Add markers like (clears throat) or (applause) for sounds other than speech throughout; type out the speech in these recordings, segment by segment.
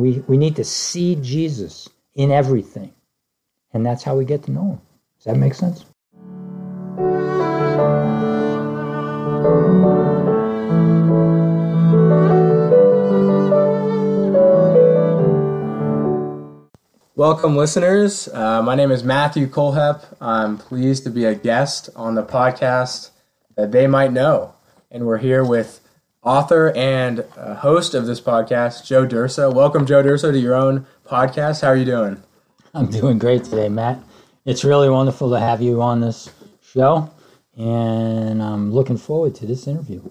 We, we need to see Jesus in everything. And that's how we get to know him. Does that make sense? Welcome, listeners. Uh, my name is Matthew Colehep. I'm pleased to be a guest on the podcast that they might know. And we're here with author and uh, host of this podcast, Joe Durso. Welcome, Joe Durso, to your own podcast. How are you doing? I'm doing great today, Matt. It's really wonderful to have you on this show, and I'm looking forward to this interview.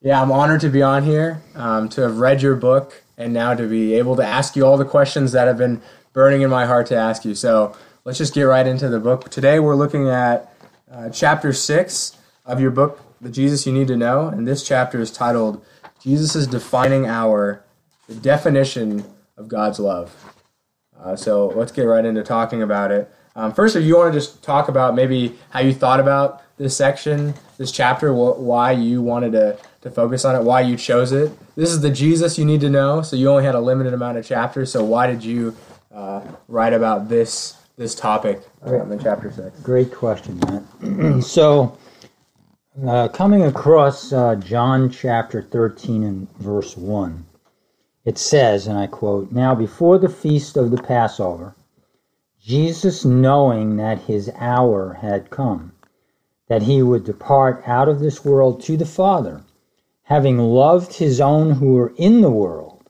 Yeah, I'm honored to be on here, um, to have read your book, and now to be able to ask you all the questions that have been burning in my heart to ask you. So let's just get right into the book. Today we're looking at uh, chapter six of your book, The Jesus You Need to Know. And this chapter is titled Jesus' Defining Hour The Definition of God's Love. Uh, so let's get right into talking about it. Um, first, if you want to just talk about maybe how you thought about this section, this chapter, wh- why you wanted to, to focus on it, why you chose it. This is the Jesus you need to know. So you only had a limited amount of chapters. So why did you uh, write about this this topic um, in chapter six? Great question, Matt. (clears throat) so, uh, coming across uh, John chapter 13 and verse 1, it says, and I quote, Now before the feast of the Passover, Jesus, knowing that his hour had come, that he would depart out of this world to the Father, having loved his own who were in the world,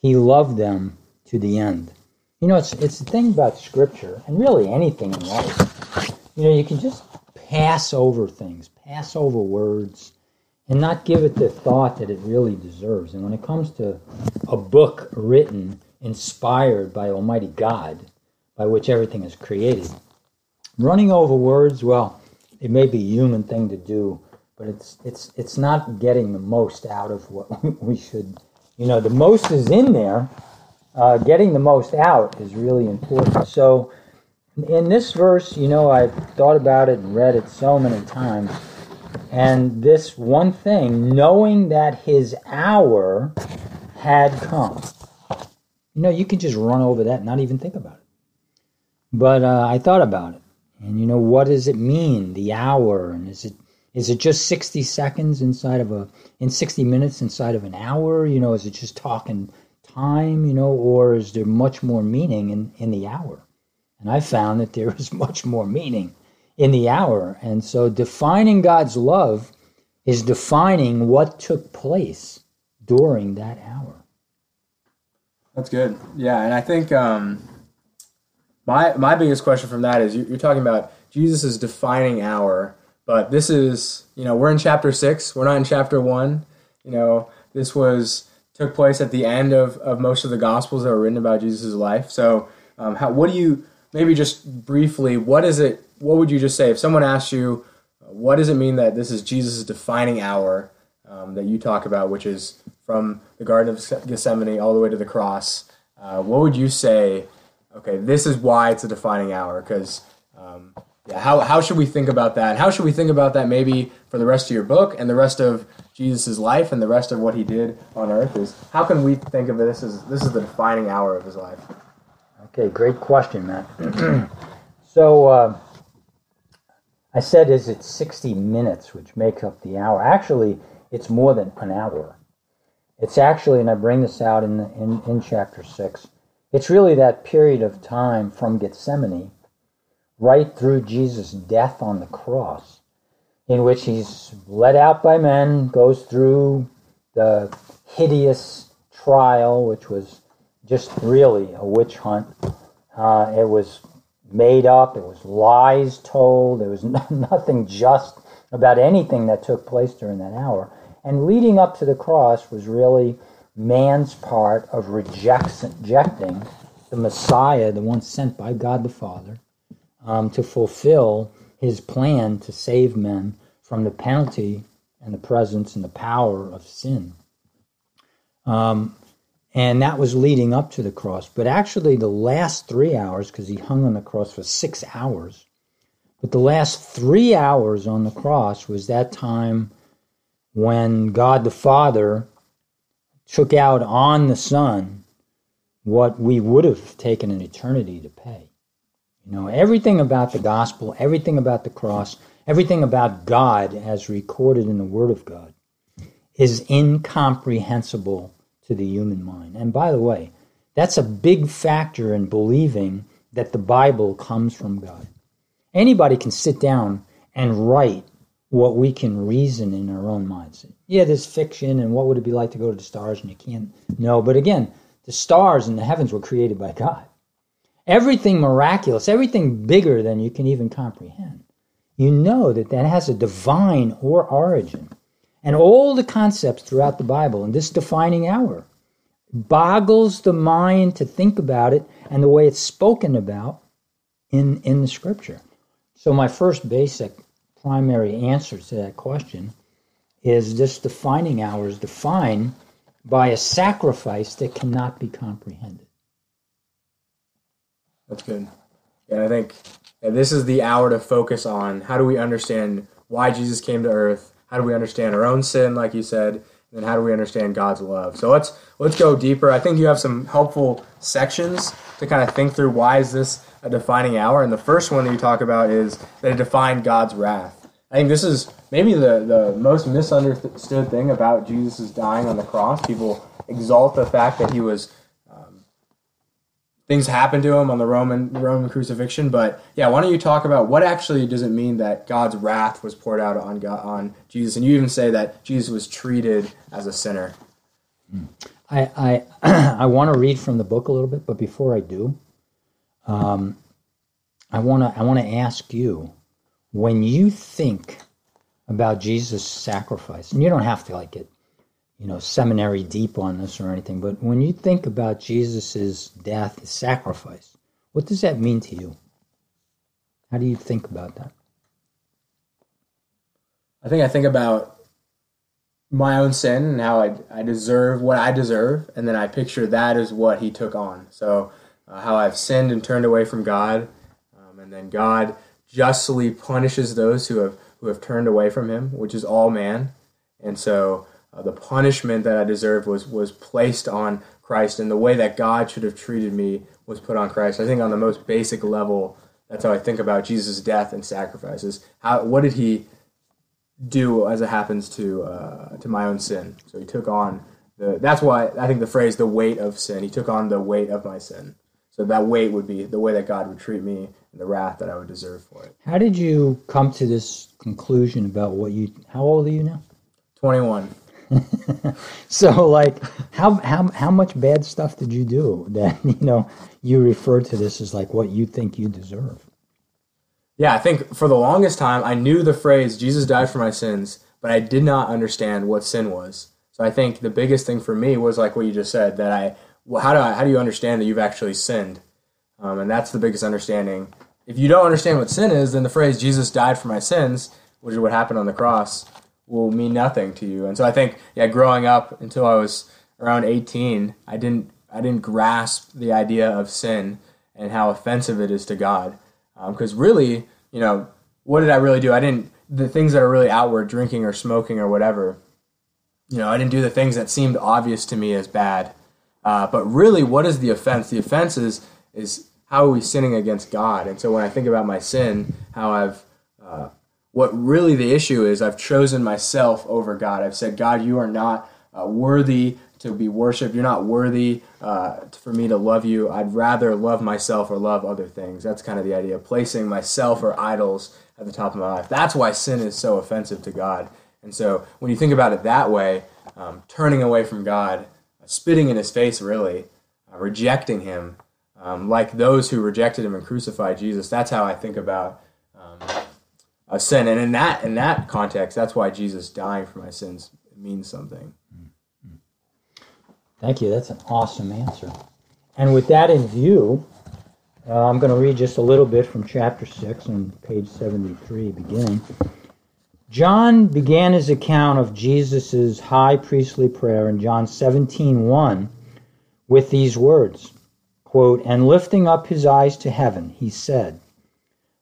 he loved them to the end. You know, it's it's the thing about scripture and really anything in life. You know, you can just pass over things, pass over words, and not give it the thought that it really deserves. And when it comes to a book written, inspired by Almighty God, by which everything is created, running over words, well, it may be a human thing to do, but it's it's it's not getting the most out of what (laughs) we should. You know, the most is in there uh, getting the most out is really important. So, in this verse, you know, I've thought about it and read it so many times. And this one thing, knowing that his hour had come. You know, you can just run over that and not even think about it. But uh, I thought about it. And, you know, what does it mean, the hour? And is it is it just 60 seconds inside of a, in 60 minutes inside of an hour? You know, is it just talking time, you know, or is there much more meaning in, in the hour? And I found that there is (laughs) much more meaning in the hour. And so defining God's love is defining what took place during that hour. That's good. Yeah, and I think um, my my biggest question from that is you're talking about Jesus defining hour, but this is you know we're in chapter six. We're not in chapter one. You know this was took place at the end of, of most of the gospels that were written about jesus' life so um, how, what do you maybe just briefly what is it what would you just say if someone asked you what does it mean that this is jesus' defining hour um, that you talk about which is from the garden of gethsemane all the way to the cross uh, what would you say okay this is why it's a defining hour because um, yeah, how, how should we think about that? How should we think about that maybe for the rest of your book and the rest of Jesus' life and the rest of what he did on earth is how can we think of this as this is the defining hour of his life? Okay, great question, Matt. (clears throat) so uh, I said, is it 60 minutes, which makes up the hour? Actually, it's more than an hour. It's actually, and I bring this out in, the, in, in chapter 6, it's really that period of time from Gethsemane right through Jesus' death on the cross, in which he's led out by men, goes through the hideous trial, which was just really a witch hunt. Uh, it was made up, it was lies told, there was (laughs) nothing just about anything that took place during that hour. And leading up to the cross was really man's part of rejecting the Messiah, the one sent by God the Father, um, to fulfill his plan to save men from the penalty and the presence and the power of sin. Um, and that was leading up to the cross. But actually, the last three hours, because he hung on the cross for six hours, but the last three hours on the cross was that time when God the Father took out on the Son what we would have taken an eternity to pay. You know, everything about the gospel, everything about the cross, everything about God as recorded in the Word of God is incomprehensible to the human mind. And by the way, that's a big factor in believing that the Bible comes from God. Anybody can sit down and write what we can reason in our own minds. Yeah, there's fiction, and what would it be like to go to the stars, and you can't know. But again, the stars and the heavens were created by God. Everything miraculous, everything bigger than you can even comprehend. You know that that has a divine or origin. And all the concepts throughout the Bible in this defining hour boggles the mind to think about it and the way it's spoken about in, in the scripture. So, my first basic primary answer to that question is this defining hour is defined by a sacrifice that cannot be comprehended. That's good. And I think this is the hour to focus on how do we understand why Jesus came to earth? How do we understand our own sin, like you said? And then how do we understand God's love? So let's let's go deeper. I think you have some helpful sections to kind of think through why is this a defining hour? And the first one that you talk about is that it defined God's wrath. I think this is maybe the, the most misunderstood thing about Jesus' dying on the cross. People exalt the fact that he was things happened to him on the Roman Roman crucifixion. But yeah, why don't you talk about what actually does it mean that God's wrath was poured out on God, on Jesus, and you even say that Jesus was treated as a sinner. I I, (clears throat) I want to read from the book a little bit, but before I do, um, I want to I want to ask you when you think about Jesus' sacrifice, and you don't have to like get, you know, seminary deep on this or anything, but when you think about Jesus' death, his sacrifice, what does that mean to you? How do you think about that? I think I think about my own sin and how I, I deserve what I deserve, and then I picture that as what he took on. So, uh, how I've sinned and turned away from God, um, and then God justly punishes those who have who have turned away from him, which is all man. And so uh, the punishment that I deserved was was placed on Christ, and the way that God should have treated me was put on Christ. I think on the most basic level, that's how I think about Jesus' death and sacrifices. How what did he do as it happens to uh, to my own sin? So he took on the. That's why I think the phrase "the weight of sin." He took on the weight of my sin. So that weight would be the way that God would treat me and the wrath that I would deserve for it. How did you come to this conclusion about what you? How old are you now? Twenty-one. (laughs) so, like, how how how much bad stuff did you do that (laughs) you know you refer to this as like what you think you deserve? Yeah, I think for the longest time I knew the phrase "Jesus died for my sins," but I did not understand what sin was. So I think the biggest thing for me was like what you just said that I well, how do I, how do you understand that you've actually sinned? Um, and that's the biggest understanding. If you don't understand what sin is, then the phrase "Jesus died for my sins," which is what happened on the cross, will mean nothing to you. And so I think, yeah, growing up until I was around 18, I didn't I didn't grasp the idea of sin and how offensive it is to God. Because um, really, you know, what did I really do? I didn't the things that are really outward, drinking or smoking or whatever. You know, I didn't do the things that seemed obvious to me as bad. Uh, but really, what is the offense? The offense is is how are we sinning against God? And so when I think about my sin, how I've uh, what really the issue is, I've chosen myself over God. I've said, God, you are not uh, worthy to be worshipped. You're not worthy uh, for me to love you. I'd rather love myself or love other things. That's kind of the idea, placing myself or idols at the top of my life. That's why sin is so offensive to God. And so when you think about it that way, um, turning away from God, spitting in his face, really, uh, rejecting him, um, like those who rejected him and crucified Jesus. That's how I think about a sin, and in that in that context, that's why Jesus dying for my sins means something. Thank you. That's an awesome answer. And with that in view, uh, I'm going to read just a little bit from chapter 6 on page 73, beginning. John began his account of Jesus' high priestly prayer in John 17 1 with these words quote, And lifting up his eyes to heaven, he said,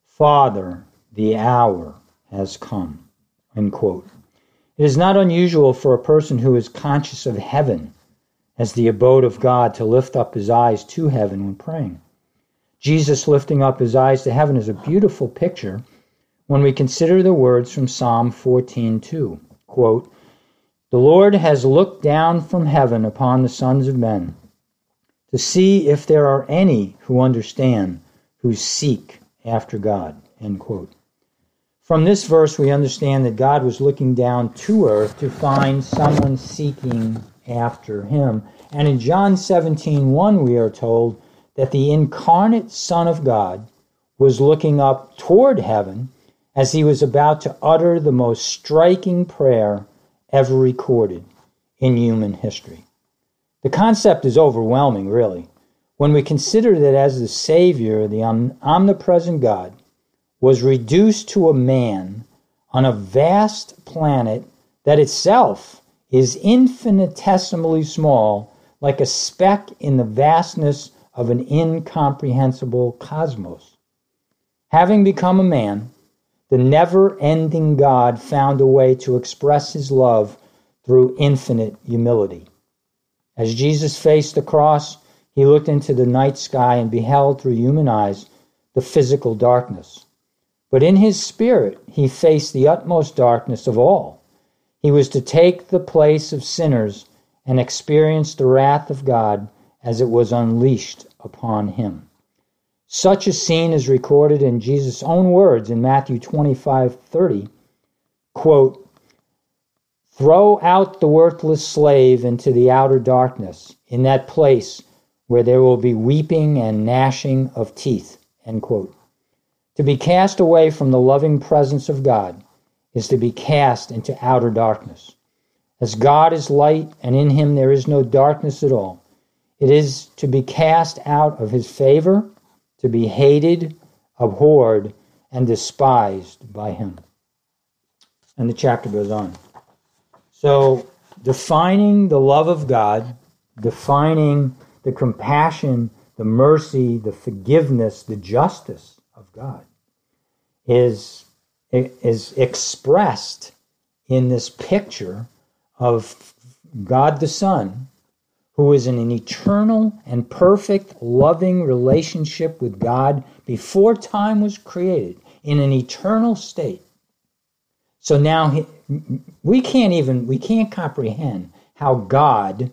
Father, the hour has come. It is not unusual for a person who is conscious of heaven as the abode of God to lift up his eyes to heaven when praying. Jesus lifting up his eyes to heaven is a beautiful picture when we consider the words from Psalm 14:2. Quote, "The Lord has looked down from heaven upon the sons of men to see if there are any who understand, who seek after God." End quote. From this verse, we understand that God was looking down to earth to find someone seeking after him. And in John 17 1, we are told that the incarnate Son of God was looking up toward heaven as he was about to utter the most striking prayer ever recorded in human history. The concept is overwhelming, really, when we consider that as the Savior, the omnipresent God, was reduced to a man on a vast planet that itself is infinitesimally small, like a speck in the vastness of an incomprehensible cosmos. Having become a man, the never ending God found a way to express his love through infinite humility. As Jesus faced the cross, he looked into the night sky and beheld through human eyes the physical darkness. But in his spirit, he faced the utmost darkness of all. He was to take the place of sinners and experience the wrath of God as it was unleashed upon him. Such a scene is recorded in Jesus' own words in Matthew 25 30. Quote, Throw out the worthless slave into the outer darkness, in that place where there will be weeping and gnashing of teeth. End quote. To be cast away from the loving presence of God is to be cast into outer darkness. As God is light and in him there is no darkness at all, it is to be cast out of his favor, to be hated, abhorred, and despised by him. And the chapter goes on. So, defining the love of God, defining the compassion, the mercy, the forgiveness, the justice of God is, is expressed in this picture of God the Son, who is in an eternal and perfect loving relationship with God before time was created, in an eternal state. So now we can't even we can't comprehend how God,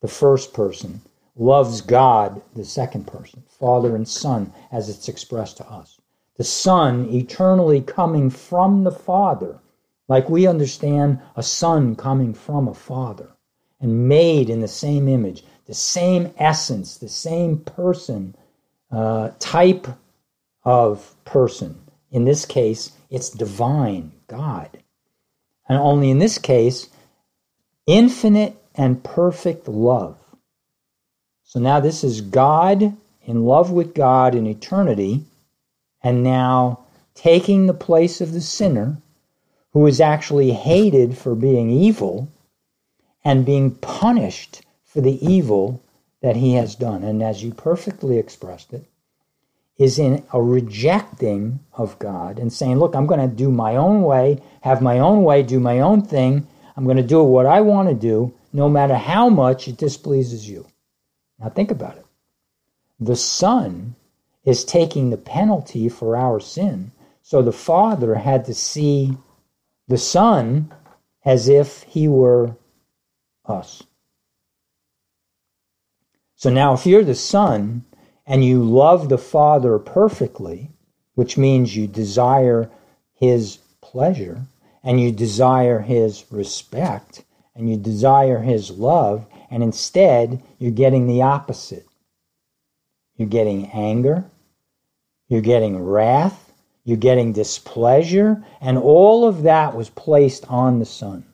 the first person, loves God, the second person, Father and Son, as it's expressed to us. The Son eternally coming from the Father, like we understand a son coming from a father, and made in the same image, the same essence, the same person, uh, type of person. In this case, it's divine, God. And only in this case, infinite and perfect love so now this is God in love with God in eternity, and now taking the place of the sinner who is actually hated for being evil and being punished for the evil that he has done. And as you perfectly expressed it, is in a rejecting of God and saying, Look, I'm going to do my own way, have my own way, do my own thing. I'm going to do what I want to do, no matter how much it displeases you. Now think about it. The Son is taking the penalty for our sin. So the Father had to see the Son as if he were us. So now, if you're the Son and you love the Father perfectly, which means you desire his pleasure and you desire his respect and you desire his love and instead, you're getting the opposite. You're getting anger, you're getting wrath, you're getting displeasure, and all of that was placed on the Son.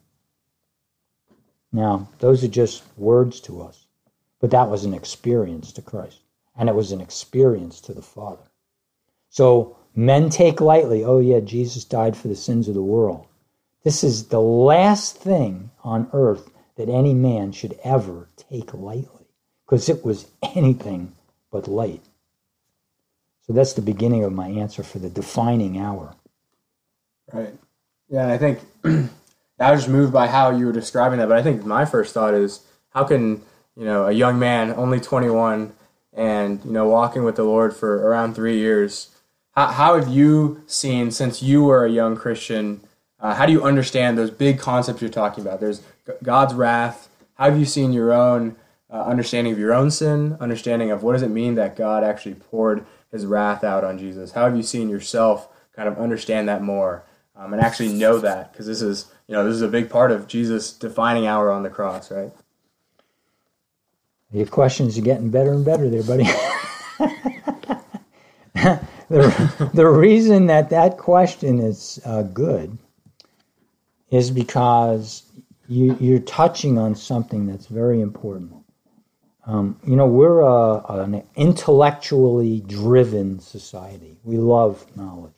Now, those are just words to us, but that was an experience to Christ, and it was an experience to the Father. So, men take lightly, oh, yeah, Jesus died for the sins of the world. This is the last thing on earth that any man should ever take lightly, because it was (laughs) anything but light. So that's the beginning of my answer for the defining hour. Right. Yeah, I think (clears throat) I was moved by how you were describing that, but I think my first thought is how can you know, a young man, only 21, and, you know, walking with the Lord for around three years. How, how have you seen, since you were a young Christian, uh, how do you understand those big concepts you're talking about? There's God's wrath. How have you seen your own uh, understanding of your own sin, understanding of what does it mean that God actually poured his wrath out on Jesus? How have you seen yourself kind of understand that more um, and actually know that? Because this is, you know, this is a big part of Jesus' defining hour on the cross, right? Your questions are getting better and better there, buddy. (laughs) the, the reason that that question is uh, good is because you, you're touching on something that's very important. Um, you know, we're a, an intellectually driven society. We love knowledge.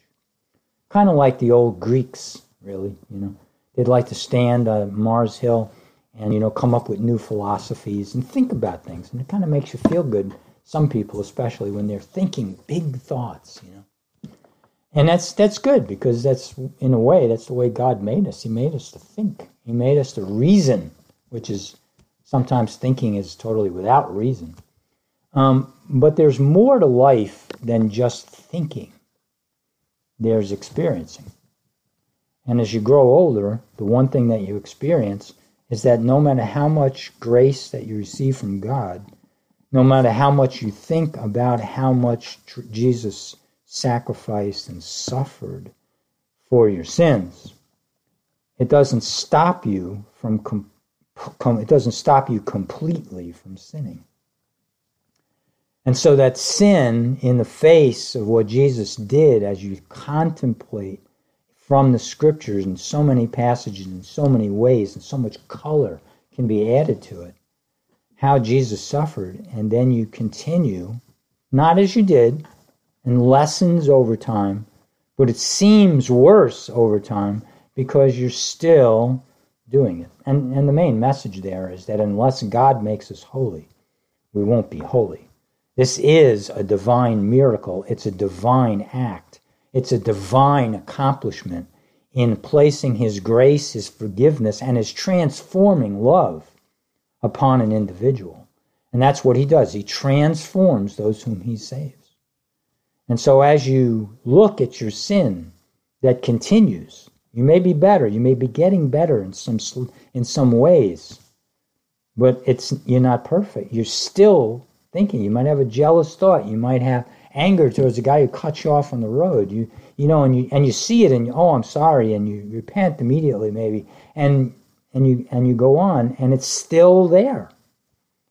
Kind of like the old Greeks, really. You know, they'd like to stand on Mars Hill and, you know, come up with new philosophies and think about things. And it kind of makes you feel good, some people especially, when they're thinking big thoughts, you know. And that's that's good because that's in a way that's the way God made us. He made us to think. He made us to reason, which is Sometimes thinking is totally without reason. Um, but there's more to life than just thinking, there's experiencing. And as you grow older, the one thing that you experience is that no matter how much grace that you receive from God, no matter how much you think about how much tr- Jesus sacrificed and suffered for your sins, it doesn't stop you from it doesn't stop you completely from sinning. And so that sin in the face of what Jesus did as you contemplate from the scriptures in so many passages in so many ways and so much color can be added to it how Jesus suffered and then you continue not as you did and lessens over time but it seems worse over time because you're still doing it. And, and the main message there is that unless God makes us holy, we won't be holy. This is a divine miracle, it's a divine act, it's a divine accomplishment in placing His grace, His forgiveness, and His transforming love upon an individual. And that's what He does. He transforms those whom He saves. And so as you look at your sin that continues, you may be better. You may be getting better in some in some ways, but it's you're not perfect. You're still thinking. You might have a jealous thought. You might have anger towards a guy who cuts you off on the road. You you know, and you and you see it, and you, oh, I'm sorry, and you repent immediately, maybe, and and you and you go on, and it's still there,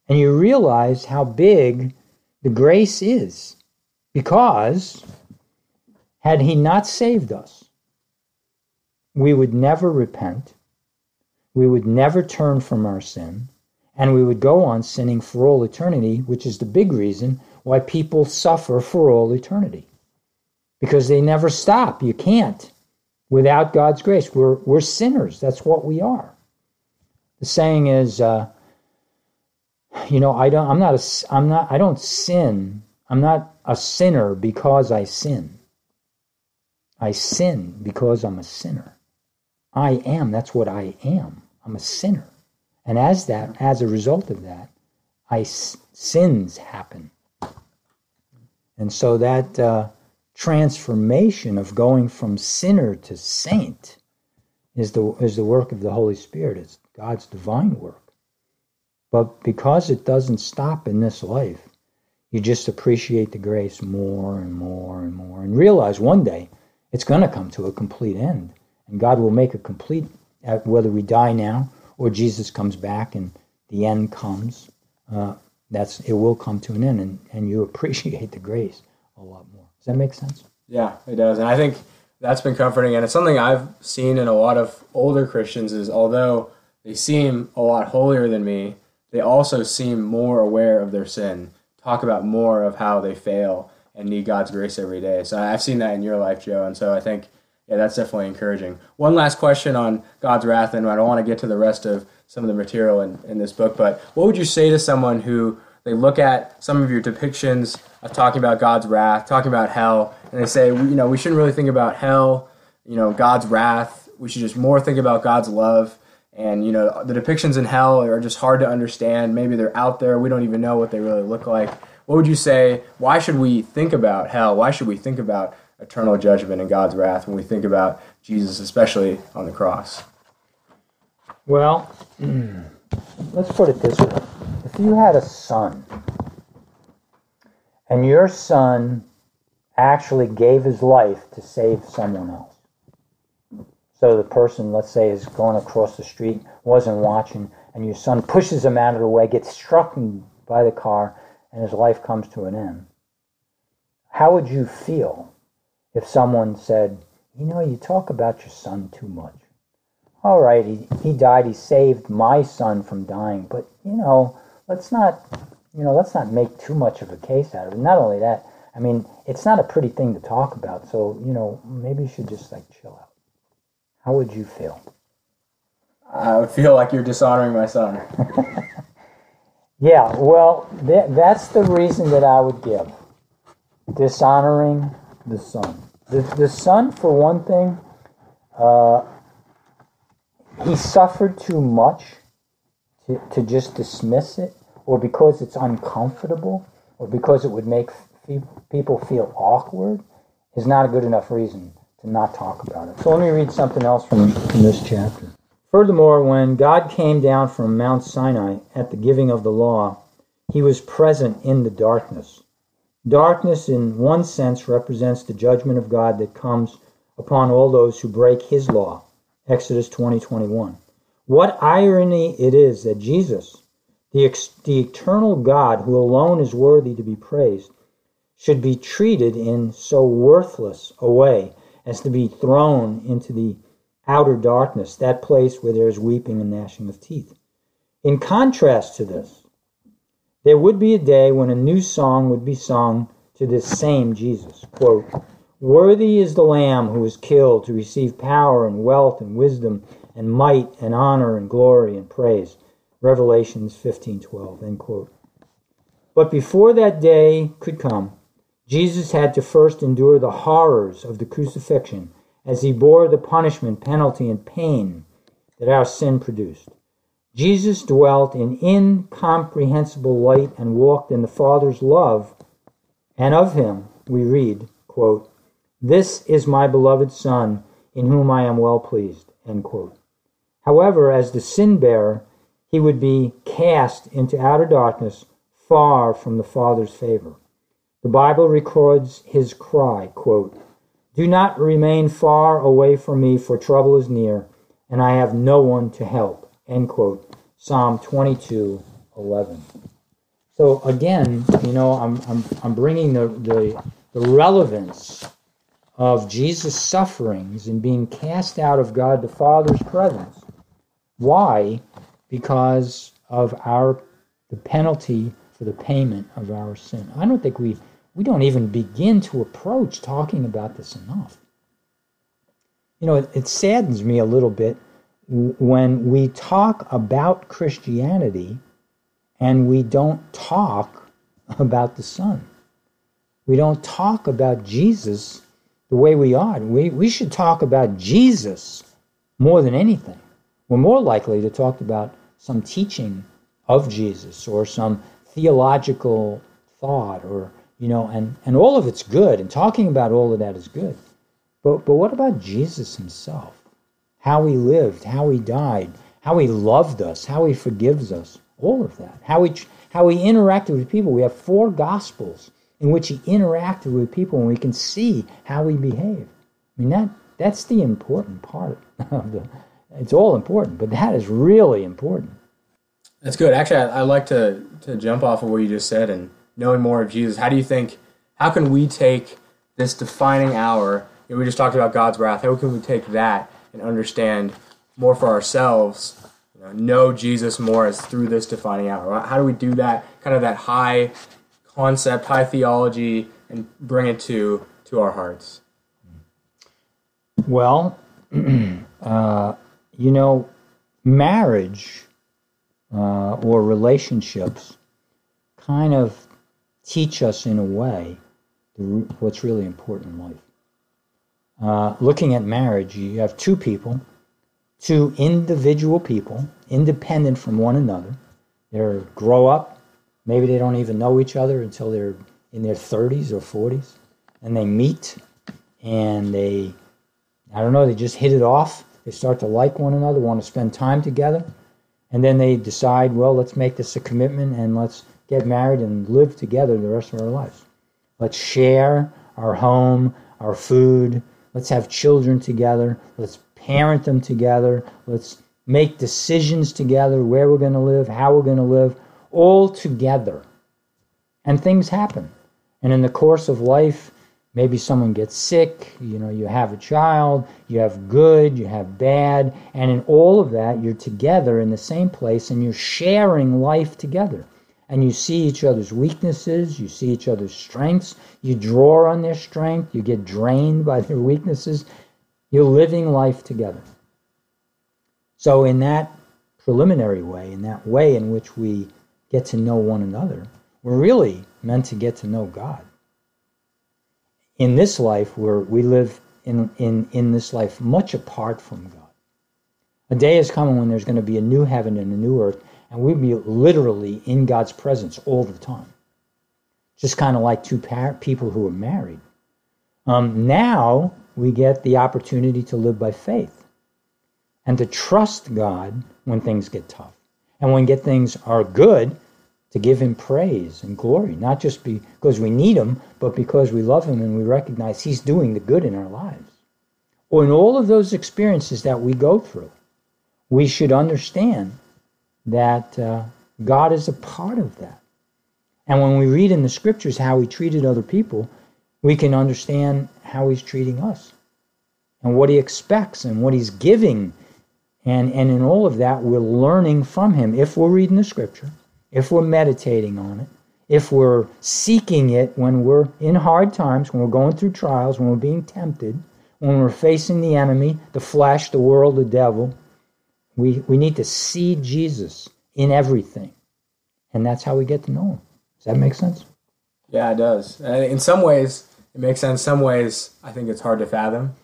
and you realize how big the grace is, because had He not saved us we would never repent, we would never turn from our sin, and we would go on sinning for all eternity, which is the big reason why people suffer for all eternity. Because they never stop. You can't without God's grace. We're, we're sinners. That's what we are. The saying is, uh, you know, I don't, I'm not a, I'm not, I don't sin. I'm not a sinner because I sin. I sin because I'm a sinner. I am, that's what I am. I'm a sinner. And as that, as a result of that, I sins happen. And so that uh, transformation of going from sinner to saint is the is the work of the Holy Spirit. It's God's divine work. But because it doesn't stop in this life, you just appreciate the grace more and more and more and realize one day it's going to come to a complete end. And God will make a complete, uh, whether we die now or Jesus comes back and the end comes, uh, that's it will come to an end, and, and you (laughs) appreciate the grace a lot more. Does that make sense? Yeah, it does. And I think that's been comforting, and it's something I've seen in a lot of older Christians is although they seem a lot holier than me, they also seem more aware of their sin, talk about more of how they fail and need God's grace every day. So I've seen that in your life, Joe, and so I think yeah, that's definitely encouraging. One last question on God's wrath, and I don't want to get to the rest of some of the material in, in this book, but what would you say to someone who they look at some of your depictions of talking about God's wrath, talking about hell, and they say, you know, we shouldn't really think about hell, you know, God's wrath. We should just more think about God's love. and you know the depictions in hell are just hard to understand. Maybe they're out there. We don't even know what they really look like. What would you say? Why should we think about hell? Why should we think about eternal judgment and God's wrath when we think about Jesus, especially on the cross? Well, (clears throat) let's put it this way: if you had a son, and your son actually gave his life to save someone else so the person, let's say, is going across the street, wasn't watching, and your son pushes him out of the way, gets struck by the car, and his life comes to an end. How would you feel if someone said, You know, you talk about your son too much? All right, he, he died, he saved my son from dying, but, you know, let's not, you know, let's not make too much of a case out of it. Not only that, I mean, it's not a pretty thing to talk about, so, you know, maybe you should just like chill out. How would you feel? I would feel like you're dishonoring my son. (laughs) yeah, well, th- that's the reason that I would give. Dishonoring the son. The, the son, for one thing, uh, he suffered too much to, to just dismiss it, or because it's uncomfortable, or because it would make people feel awkward, is not a good enough reason to not talk about it. So let me read something else from, from this chapter. Furthermore, when God came down from Mount Sinai at the giving of the law, he was present in the darkness. Darkness, in one sense, represents the judgment of God that comes upon all those who break his law. Exodus 20 21. What irony it is that Jesus, the, ex- the eternal God who alone is worthy to be praised, should be treated in so worthless a way as to be thrown into the outer darkness, that place where there is weeping and gnashing of teeth. In contrast to this, there would be a day when a new song would be sung to this same Jesus. Quote, Worthy is the Lamb who was killed to receive power and wealth and wisdom and might and honor and glory and praise. Revelations 15:12. End quote. But before that day could come, Jesus had to first endure the horrors of the crucifixion as he bore the punishment, penalty, and pain that our sin produced. Jesus dwelt in incomprehensible light and walked in the Father's love, and of him we read, quote, This is my beloved Son, in whom I am well pleased. However, as the sin bearer, he would be cast into outer darkness, far from the Father's favor. The Bible records his cry, quote, Do not remain far away from me, for trouble is near, and I have no one to help. End quote. Psalm 22, 11. So again, you know, I'm, I'm, I'm bringing the, the, the relevance of Jesus' sufferings and being cast out of God the Father's presence. Why? Because of our the penalty for the payment of our sin. I don't think we we don't even begin to approach talking about this enough. You know, it, it saddens me a little bit when we talk about Christianity and we don't talk about the Son. We don't talk about Jesus the way we ought. We, we should talk about Jesus more than anything. We're more likely to talk about some teaching of Jesus or some theological thought or you know, and, and all of it's good, and talking about all of that is good. But, but what about Jesus himself? How he lived, how he died, how he loved us, how he forgives us, all of that. How he, how he interacted with people. We have four gospels in which he interacted with people, and we can see how he behaved. I mean, that, that's the important part (laughs) of the. It's all important, but that is really important. That's good. Actually, I, I like to, to jump off of what you just said and knowing more of Jesus, how do you think, how can we take this defining hour? You know, we just talked about God's wrath. How can we take that and understand more for ourselves? You know, know Jesus more as through this defining hour. How do we do that? Kind of that high concept, high theology, and bring it to to our hearts. Well, (clears throat) uh, you know, marriage uh, or relationships kind of teach us in a way what's really important in life. Uh, looking at marriage, you have two people two individual people, independent from one another. They grow up, maybe they don't even know each other until they're in their 30s or 40s, and they meet and they, I don't know, they just hit it off. They start to like one another, want to spend time together, and then they decide, well, let's make this a commitment and let's get married and live together the rest of our lives. Let's share our home, our food. Let's have children together. Let's parent them together. Let's make decisions together where we're going to live, how we're going to live, all together. And things happen. And in the course of life, maybe someone gets sick, you know, you have a child, you have good, you have bad, and in all of that, you're together in the same place and you're sharing life together and you see each other's weaknesses, you see each other's strengths, you draw on their strength, you get drained by their weaknesses. You're living life together. So, in that preliminary way, in that way in which we get to know one another, we're really meant to get to know God. In this life, where we live in, in, in this life much apart from God. A day is coming when there's going to be a new heaven and a new earth, and we'd be literally in God's presence all the time. Just kind of like two par- people who are married. Um, now we get the opportunity to live by faith and to trust God when things get tough. And when get things are good, to give him praise and glory, not just because we need him, but because we love him and we recognize he's doing the good in our lives. Or in all of those experiences that we go through, we should understand that uh, God is a part of that. And when we read in the scriptures how he treated other people, we can understand how he's treating us and what he expects and what he's giving. And, and in all of that, we're learning from him if we're reading the scripture, if we're meditating on it, if we're seeking it when we're in hard times, when we're going through trials, when we're being tempted, when we're facing the enemy, the flesh, the world, the devil, we, we need to see Jesus in everything. And that's how we get to know him. Does that make sense? Yeah, it does. in some ways, it makes sense. In some ways, I think it's hard to fathom.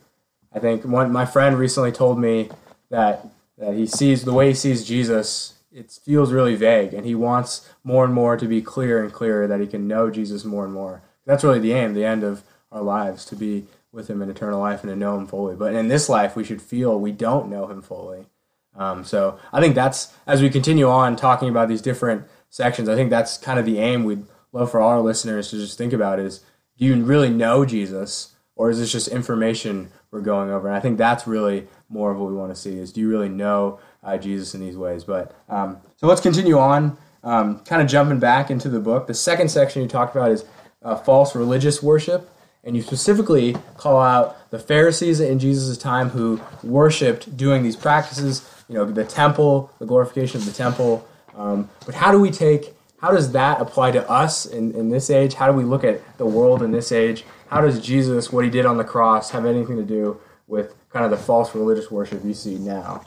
I think one, my friend recently told me that, that he sees the way he sees Jesus, it feels really vague, and he wants more and more to be clear and clearer that he can know Jesus more and more. That's really the aim, the end of our lives, to be with him in eternal life and to know him fully. But in this life, we should feel we don't know him fully. Um, so I think that's as we continue on talking about these different sections. I think that's kind of the aim we'd love for our listeners to just think about: is do you really know Jesus, or is this just information we're going over? And I think that's really more of what we want to see: is do you really know uh, Jesus in these ways? But um, so let's continue on. Um, kind of jumping back into the book. The second section you talked about is uh, false religious worship and you specifically call out the Pharisees in Jesus' time who worshipped doing these practices, you know, the temple, the glorification of the temple. Um, but how do we take, how does that apply to us in, in this age? How do we look at the world in this age? How does Jesus, what he did on the cross, have anything to do with kind of the false religious worship you see now?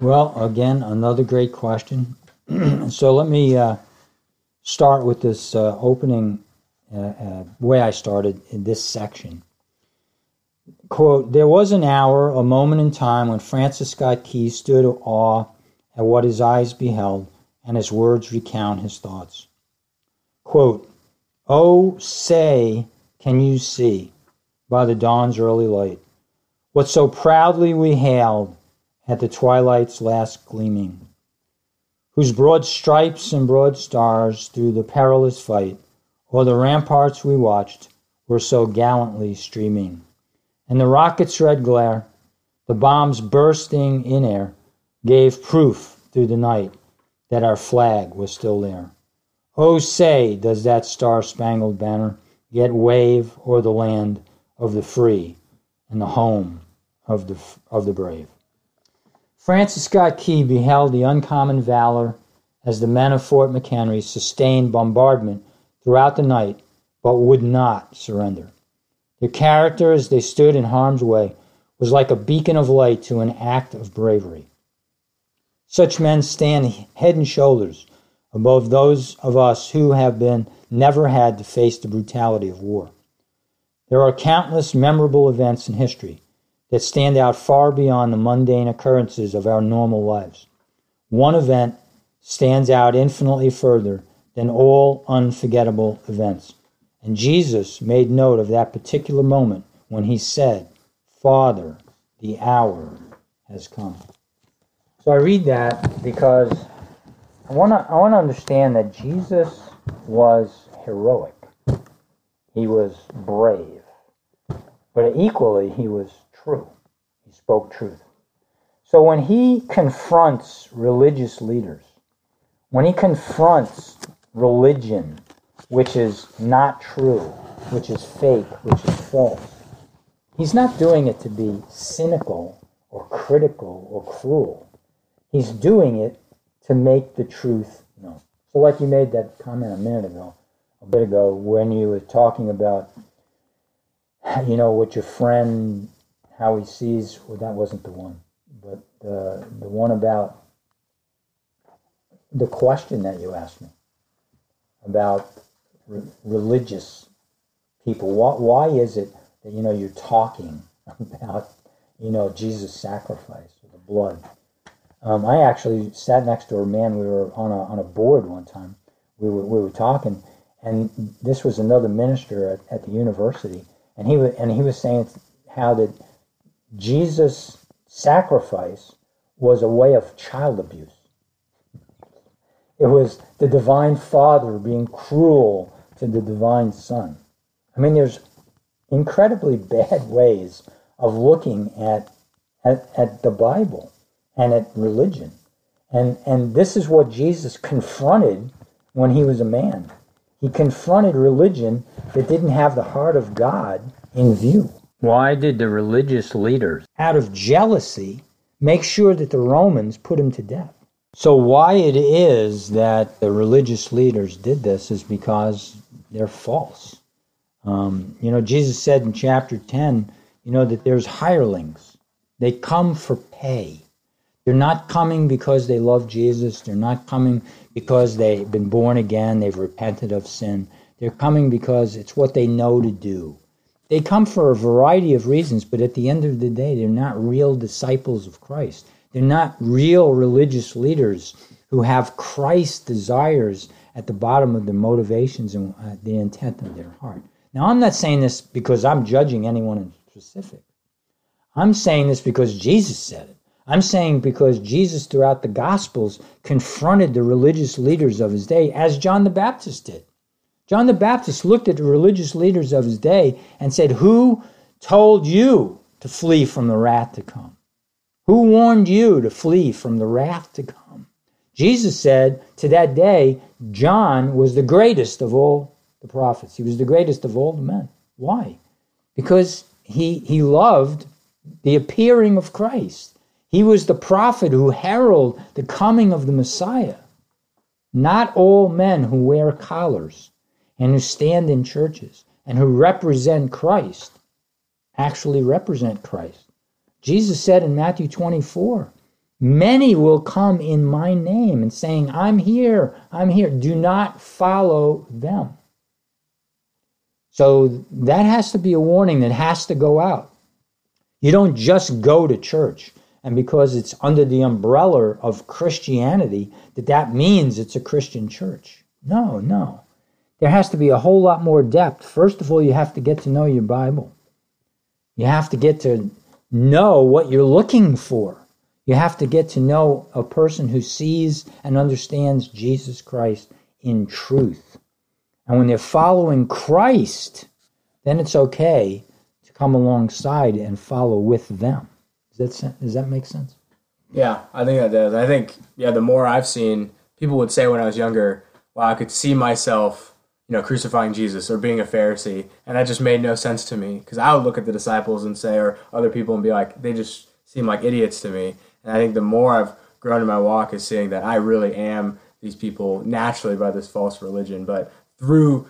Well, again, another great question. (clears throat) so let me uh, start with this uh, opening uh, uh, way I started in this section. Quote, there was an hour, a moment in time when Francis Scott Key stood awe at what his eyes beheld, and his words recount his thoughts. Quote, Oh, say, can you see, by the dawn's early light, what so proudly we hailed at the twilight's last gleaming, whose broad stripes and broad stars through the perilous fight while the ramparts we watched were so gallantly streaming. And the rocket's red glare, the bombs bursting in air, gave proof through the night that our flag was still there. Oh, say, does that star spangled banner yet wave o'er the land of the free and the home of the, of the brave? Francis Scott Key beheld the uncommon valor as the men of Fort McHenry sustained bombardment throughout the night, but would not surrender. Their character as they stood in harm's way was like a beacon of light to an act of bravery. Such men stand head and shoulders above those of us who have been never had to face the brutality of war. There are countless memorable events in history that stand out far beyond the mundane occurrences of our normal lives. One event stands out infinitely further than all unforgettable events. And Jesus made note of that particular moment when he said, Father, the hour has come. So I read that because I want to I want to understand that Jesus was heroic. He was brave. But equally he was true. He spoke truth. So when he confronts religious leaders, when he confronts religion, which is not true, which is fake, which is false, he's not doing it to be cynical or critical or cruel. He's doing it to make the truth known. So, like you made that comment a minute ago, a bit ago, when you were talking about, you know, what your friend, how he sees, well, that wasn't the one, but the, the one about the question that you asked me about re- religious people. Why, why is it that, you know, you're talking (laughs) about, you know, Jesus' sacrifice, or the blood? Um, I actually sat next to a man. We were on a on a board one time. We were we were talking, and this was another minister at, at the university, and he was and he was saying how that Jesus' sacrifice was a way of child abuse. It was the divine Father being cruel to the divine Son. I mean, there's incredibly bad ways of looking at at, at the Bible and at religion. And, and this is what Jesus confronted when he was a man. He confronted religion that didn't have the heart of God in view. Why did the religious leaders, out of jealousy, make sure that the Romans put him to death? So, why it is that the religious leaders did this is because they're false. Um, you know, Jesus said in chapter 10, you know, that there's hirelings. They come for pay. They're not coming because they love Jesus. They're not coming because they've been born again, they've repented of sin. They're coming because it's what they know to do. They come for a variety of reasons, but at the end of the day, they're not real disciples of Christ. They're not real religious leaders who have Christ desires at the bottom of their motivations and uh, the intent of their heart. Now, I'm not saying this because I'm judging anyone in specific. I'm saying this because Jesus said it. I'm saying because Jesus, throughout the Gospels, confronted the religious leaders of his day, as John the Baptist did. John the Baptist looked at the religious leaders of his day and said, Who told you to flee from the wrath to come? Who warned you to flee from the wrath to come? Jesus said to that day, John was the greatest of all the prophets. He was the greatest of all the men. Why? Because he, he loved the appearing of Christ. He was the prophet who heralded the coming of the Messiah. Not all men who wear collars and who stand in churches and who represent Christ actually represent Christ. Jesus said in Matthew 24, Many will come in my name and saying, I'm here, I'm here. Do not follow them. So that has to be a warning that has to go out. You don't just go to church and because it's under the umbrella of Christianity, that that means it's a Christian church. No, no. There has to be a whole lot more depth. First of all, you have to get to know your Bible. You have to get to know what you're looking for. You have to get to know a person who sees and understands Jesus Christ in truth. And when they're following Christ, then it's okay to come alongside and follow with them. Does that does that make sense? Yeah, I think that does. I think yeah, the more I've seen, people would say when I was younger, "Wow, I could see myself." You know, crucifying Jesus or being a Pharisee, and that just made no sense to me because I would look at the disciples and say, or other people, and be like, they just seem like idiots to me. And I think the more I've grown in my walk is seeing that I really am these people naturally by this false religion, but through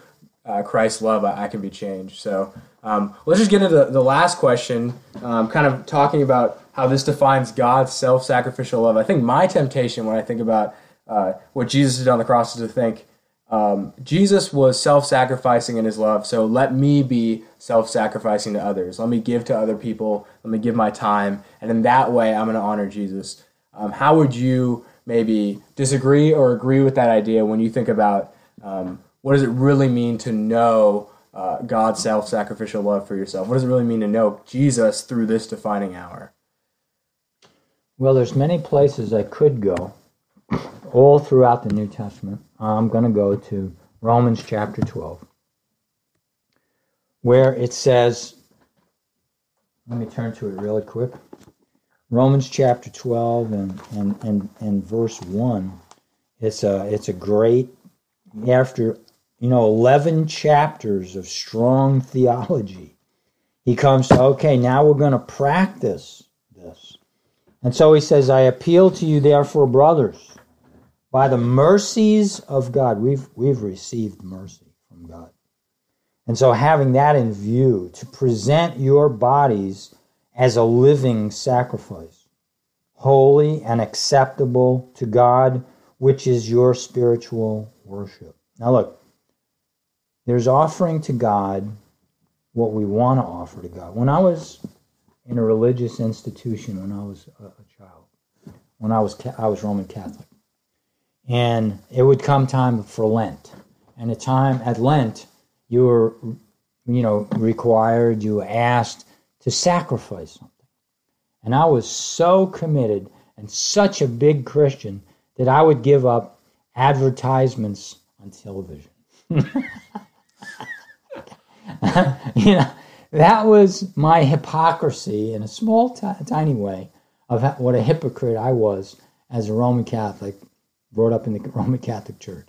uh, Christ's love, I, I, can be changed. So um, let's just get into the, the last question, um, kind of talking about how this defines God's self sacrificial love. I think my temptation when I think about uh, what Jesus did on the cross is to think, um, Jesus was self sacrificing in his love, so let me be self sacrificing to others. Let me give to other people. Let me give my time. And in that way, I'm going to honor Jesus. Um, how would you maybe disagree or agree with that idea when you think about um, what does it really mean to know uh, God's self sacrificial love for yourself? What does it really mean to know Jesus through this defining hour? Well, there's many places I could go all throughout the New Testament. I'm going to go to Romans chapter 12, where it says, let me turn to it really quick. Romans chapter 12 and, and, and, and verse 1. It's a, it's a great, after, you know, 11 chapters of strong (laughs) theology, he comes to, okay, now we're going to practice this. And so he says, I appeal to you, therefore, brothers by the mercies of God, we've, we've received mercy from God. And so, having that in view, to present your bodies as a living sacrifice, holy and acceptable to God, which is your spiritual worship. Now, look, there's offering to God what we want to offer to God. When I was in a religious institution, when I was a, child, when I was I was Roman Catholic, and it would come time for Lent. And at time at Lent, you were, you know, required, you were asked to sacrifice something. And I was so committed and such a big Christian that I would give up advertisements on television. (laughs) you know, that was my hypocrisy in a small, t- tiny way of what a hypocrite I was as a Roman Catholic brought up in the (laughs) Roman Catholic Church.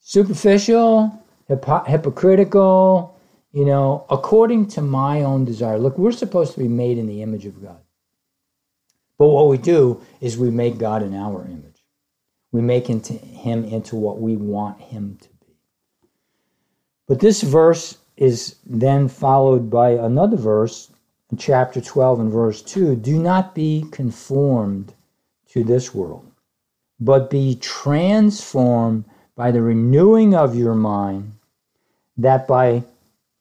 Superficial, hypocritical, you know, according to my own desire. Look, we're supposed to be made in the image of God. But what we do is we make God in our image. We make into him into what we want him to be. But this verse is then followed by another verse chapter 12 and verse 2 Do not be conformed to this world, but be transformed by the renewing of your mind, that by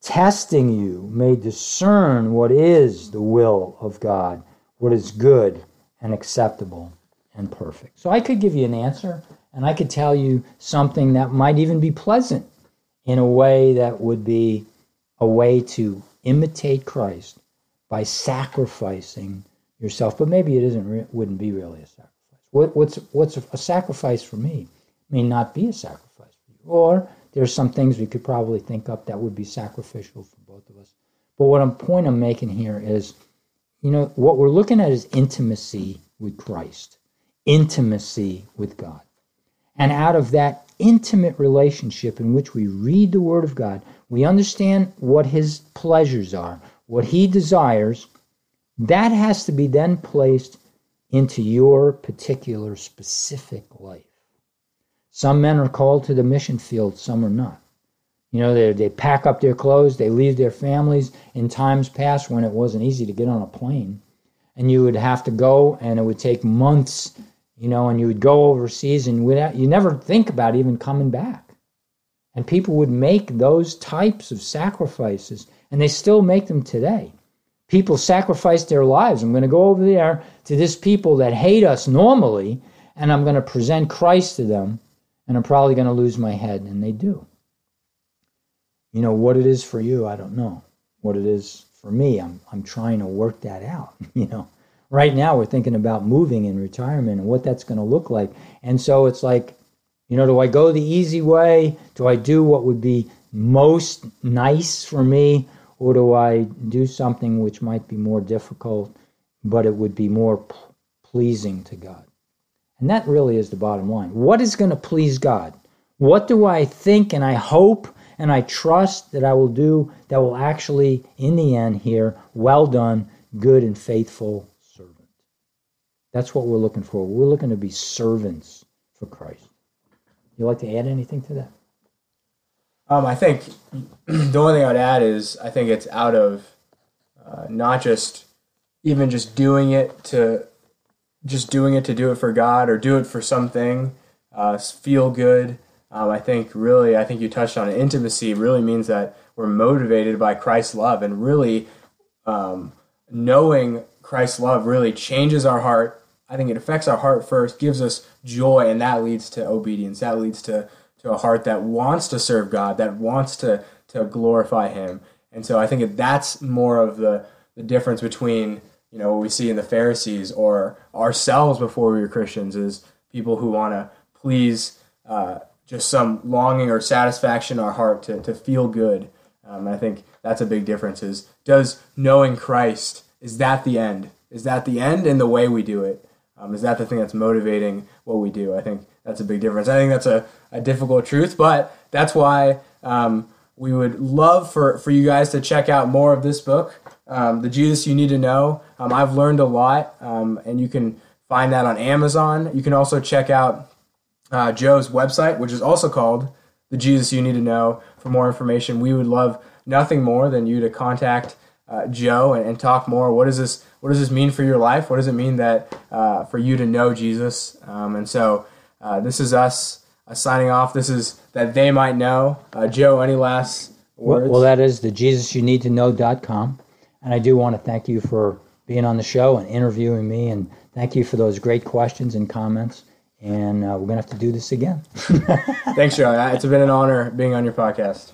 testing you may discern what is the will of God, what is good and acceptable and perfect. So I could give you an answer, and I could tell you something that might even be pleasant in a way that would be a way to imitate Christ by sacrificing yourself. But maybe it isn't wouldn't be really a sacrifice. What, what's what's a sacrifice for me may not be a sacrifice for you. Or there's some things we could probably think up that would be sacrificial for both of us. But what I'm point I'm making here is, you know, what we're looking at is intimacy with Christ, intimacy with God. And out of that intimate relationship in which we read the Word of God, we understand what His pleasures are, what He desires, that has to be then placed into your particular specific life. Some men are called to the mission field, some are not. You know, they, they pack up their clothes, they leave their families in times past when it wasn't easy to get on a plane. And you would have to go, and it would take months, you know, and you would go overseas, and you never think about even coming back. And people would make those types of sacrifices, and they still make them today. People sacrifice their lives. I'm going to go over there to this people that hate us normally, and I'm going to present Christ to them, and I'm probably going to lose my head. And they do. You know, what it is for you, I don't know. What it is for me, I'm, I'm trying to work that out. (laughs) You know, right now we're thinking about moving in retirement and what that's going to look like. And so it's like, you know, do I go the easy way? Do I do what would be most nice for me? Or do I do something which might be more difficult, but it would be more p- pleasing to God? And that really is the bottom line. What is going to please God? What do I think and I hope and I trust that I will do that will actually, in the end, hear, well done, good and faithful servant? That's what we're looking for. We're looking to be servants for Christ. You like to add anything to that? Um, I think (clears throat) the only thing I'd add is I think it's out of uh, not just even just doing it to just doing it to do it for God or do it for something, uh, feel good. Um, I think really, I think you touched on it. Intimacy really means that we're motivated by Christ's love, and really um, knowing Christ's love really changes our heart. I think it affects our heart first, gives us joy, and that leads to obedience. That leads to to a heart that wants to serve God, that wants to to glorify Him. And so I think that's more of the the difference between you know what we see in the Pharisees or ourselves before we were Christians is people who want to please uh, just some longing or satisfaction in our heart to, to feel good. Um, I think that's a big difference. Is does knowing Christ is that the end? Is that the end in the way we do it? Um, is that the thing that's motivating what we do? I think that's a big difference. I think that's a, a difficult truth, but that's why um, we would love for, for you guys to check out more of this book, um, The Jesus You Need to Know. Um, I've learned a lot, um, and you can find that on Amazon. You can also check out uh, Joe's website, which is also called The Jesus You Need to Know. For more information, we would love nothing more than you to contact uh, Joe and, and, talk more. What does this What does this mean for your life? What does it mean that uh, for you to know Jesus? Um, and so uh, this is us signing off. This is that they might know. Uh, Joe, any last words? Well, well, that is the JesusYouNeedToKnow.com. And I do want to thank you for being on the show and interviewing me. And thank you for those great questions and comments. And uh, we're going to have to do this again. (laughs) Thanks, Joe. It's been an honor being on your podcast.